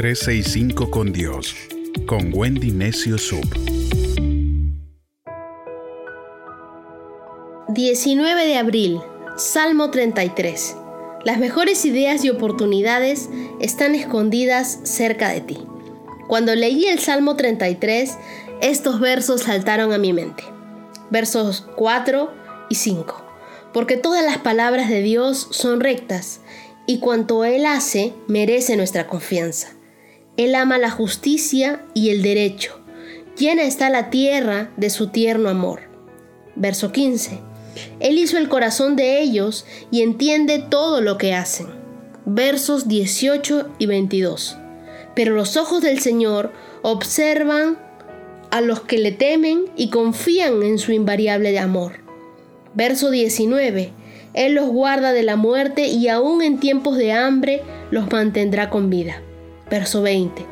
365 con Dios, con Wendy Necio Sub. 19 de abril, Salmo 33. Las mejores ideas y oportunidades están escondidas cerca de ti. Cuando leí el Salmo 33, estos versos saltaron a mi mente. Versos 4 y 5. Porque todas las palabras de Dios son rectas y cuanto Él hace merece nuestra confianza. Él ama la justicia y el derecho. Llena está la tierra de su tierno amor. Verso 15. Él hizo el corazón de ellos y entiende todo lo que hacen. Versos 18 y 22. Pero los ojos del Señor observan a los que le temen y confían en su invariable amor. Verso 19. Él los guarda de la muerte y aún en tiempos de hambre los mantendrá con vida. Verso 20.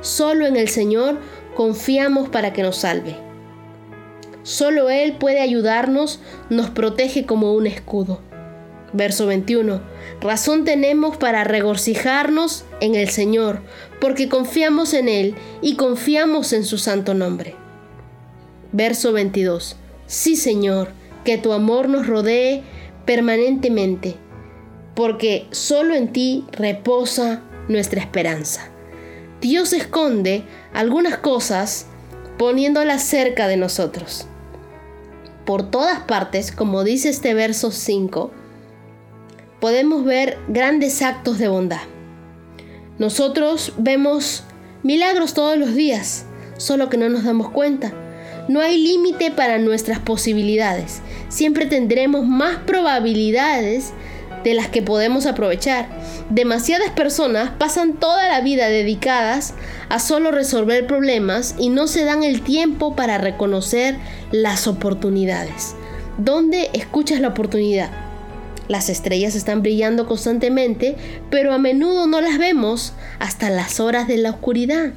Solo en el Señor confiamos para que nos salve. Solo Él puede ayudarnos, nos protege como un escudo. Verso 21. Razón tenemos para regocijarnos en el Señor, porque confiamos en Él y confiamos en su santo nombre. Verso 22. Sí, Señor, que tu amor nos rodee permanentemente, porque solo en ti reposa nuestra esperanza. Dios esconde algunas cosas poniéndolas cerca de nosotros. Por todas partes, como dice este verso 5, podemos ver grandes actos de bondad. Nosotros vemos milagros todos los días, solo que no nos damos cuenta. No hay límite para nuestras posibilidades. Siempre tendremos más probabilidades de las que podemos aprovechar. Demasiadas personas pasan toda la vida dedicadas a solo resolver problemas y no se dan el tiempo para reconocer las oportunidades. ¿Dónde escuchas la oportunidad? Las estrellas están brillando constantemente, pero a menudo no las vemos hasta las horas de la oscuridad.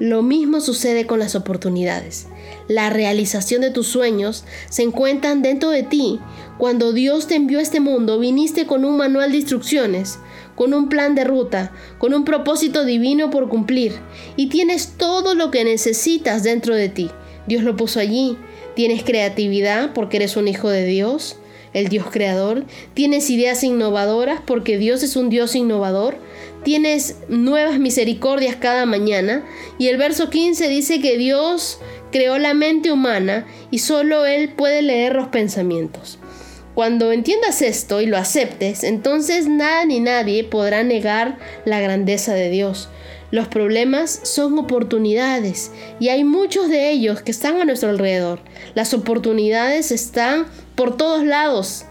Lo mismo sucede con las oportunidades. La realización de tus sueños se encuentran dentro de ti. Cuando Dios te envió a este mundo, viniste con un manual de instrucciones, con un plan de ruta, con un propósito divino por cumplir, y tienes todo lo que necesitas dentro de ti. Dios lo puso allí. Tienes creatividad porque eres un hijo de Dios el Dios creador, tienes ideas innovadoras porque Dios es un Dios innovador, tienes nuevas misericordias cada mañana y el verso 15 dice que Dios creó la mente humana y solo Él puede leer los pensamientos. Cuando entiendas esto y lo aceptes, entonces nada ni nadie podrá negar la grandeza de Dios. Los problemas son oportunidades y hay muchos de ellos que están a nuestro alrededor. Las oportunidades están por todos lados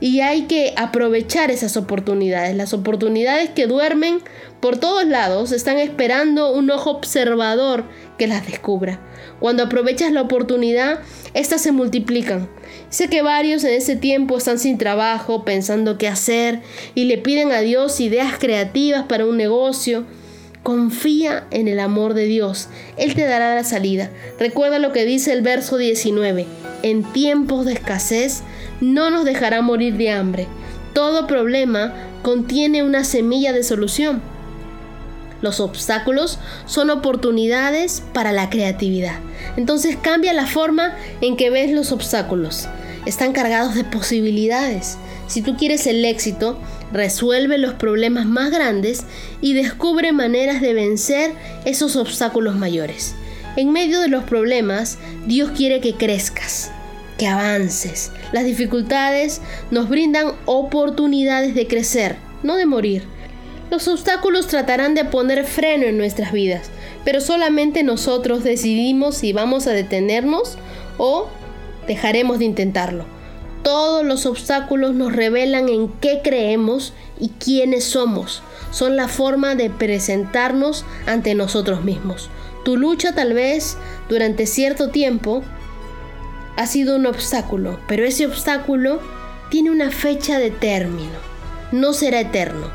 y hay que aprovechar esas oportunidades. Las oportunidades que duermen por todos lados están esperando un ojo observador que las descubra. Cuando aprovechas la oportunidad, estas se multiplican. Sé que varios en ese tiempo están sin trabajo, pensando qué hacer y le piden a Dios ideas creativas para un negocio Confía en el amor de Dios. Él te dará la salida. Recuerda lo que dice el verso 19. En tiempos de escasez no nos dejará morir de hambre. Todo problema contiene una semilla de solución. Los obstáculos son oportunidades para la creatividad. Entonces cambia la forma en que ves los obstáculos. Están cargados de posibilidades. Si tú quieres el éxito, resuelve los problemas más grandes y descubre maneras de vencer esos obstáculos mayores. En medio de los problemas, Dios quiere que crezcas, que avances. Las dificultades nos brindan oportunidades de crecer, no de morir. Los obstáculos tratarán de poner freno en nuestras vidas, pero solamente nosotros decidimos si vamos a detenernos o dejaremos de intentarlo. Todos los obstáculos nos revelan en qué creemos y quiénes somos. Son la forma de presentarnos ante nosotros mismos. Tu lucha tal vez durante cierto tiempo ha sido un obstáculo, pero ese obstáculo tiene una fecha de término. No será eterno.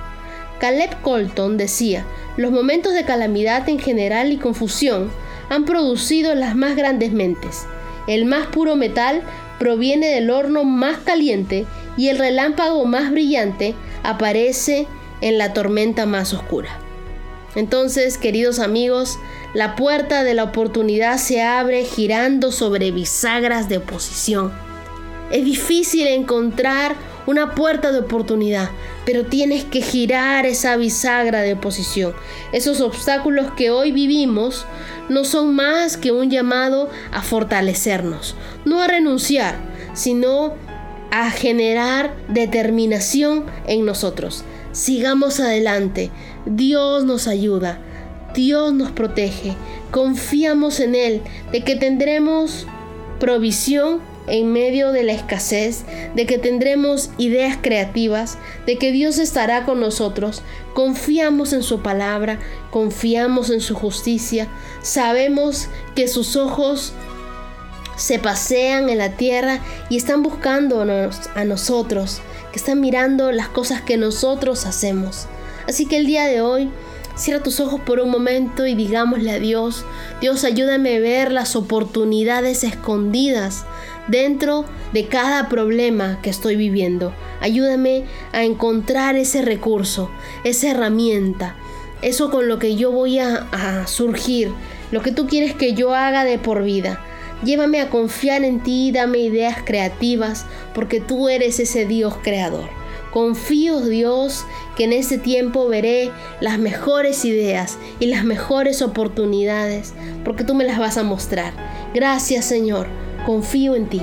Caleb Colton decía, los momentos de calamidad en general y confusión han producido las más grandes mentes. El más puro metal proviene del horno más caliente y el relámpago más brillante aparece en la tormenta más oscura. Entonces, queridos amigos, la puerta de la oportunidad se abre girando sobre bisagras de oposición. Es difícil encontrar una puerta de oportunidad, pero tienes que girar esa bisagra de oposición. Esos obstáculos que hoy vivimos no son más que un llamado a fortalecernos, no a renunciar, sino a generar determinación en nosotros. Sigamos adelante, Dios nos ayuda, Dios nos protege, confiamos en Él de que tendremos provisión en medio de la escasez, de que tendremos ideas creativas, de que Dios estará con nosotros. Confiamos en su palabra, confiamos en su justicia, sabemos que sus ojos se pasean en la tierra y están buscando a nosotros, que están mirando las cosas que nosotros hacemos. Así que el día de hoy, Cierra tus ojos por un momento y digámosle a Dios, Dios ayúdame a ver las oportunidades escondidas dentro de cada problema que estoy viviendo. Ayúdame a encontrar ese recurso, esa herramienta, eso con lo que yo voy a, a surgir, lo que tú quieres que yo haga de por vida. Llévame a confiar en ti, dame ideas creativas, porque tú eres ese Dios creador. Confío, Dios, que en este tiempo veré las mejores ideas y las mejores oportunidades, porque tú me las vas a mostrar. Gracias, Señor. Confío en ti.